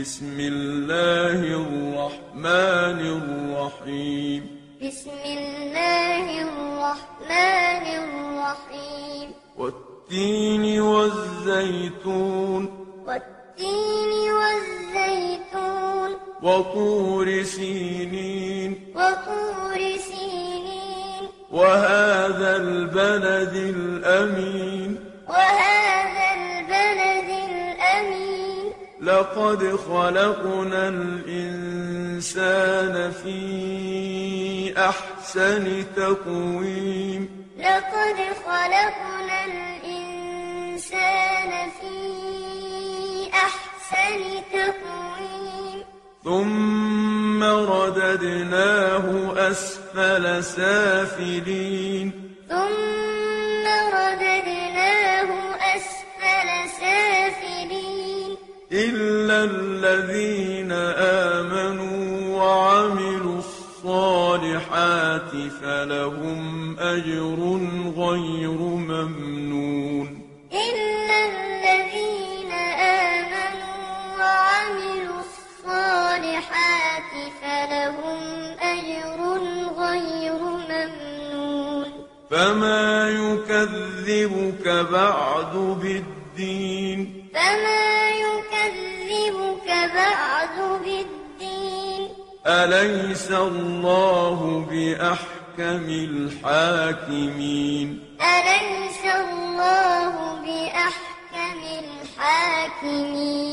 بسم الله الرحمن الرحيم. بسم الله الرحمن الرحيم. والتين والزيتون. والتين والزيتون. وطور سينين. وطور سينين. وهذا البلد الأمين. لقد خلقنا الإنسان في أحسن تقويم. لقد خلقنا الإنسان في أحسن تقويم. ثم رددناه أسفل سافلين. ثم إلا الذين آمنوا وعملوا الصالحات فلهم أجر غير ممنون إلا الذين آمنوا وعملوا الصالحات فلهم أجر غير ممنون فما يكذبك بعد بالدين فما أليس الله بأحكم الحاكمين؟ أليس الله بأحكم الحاكمين؟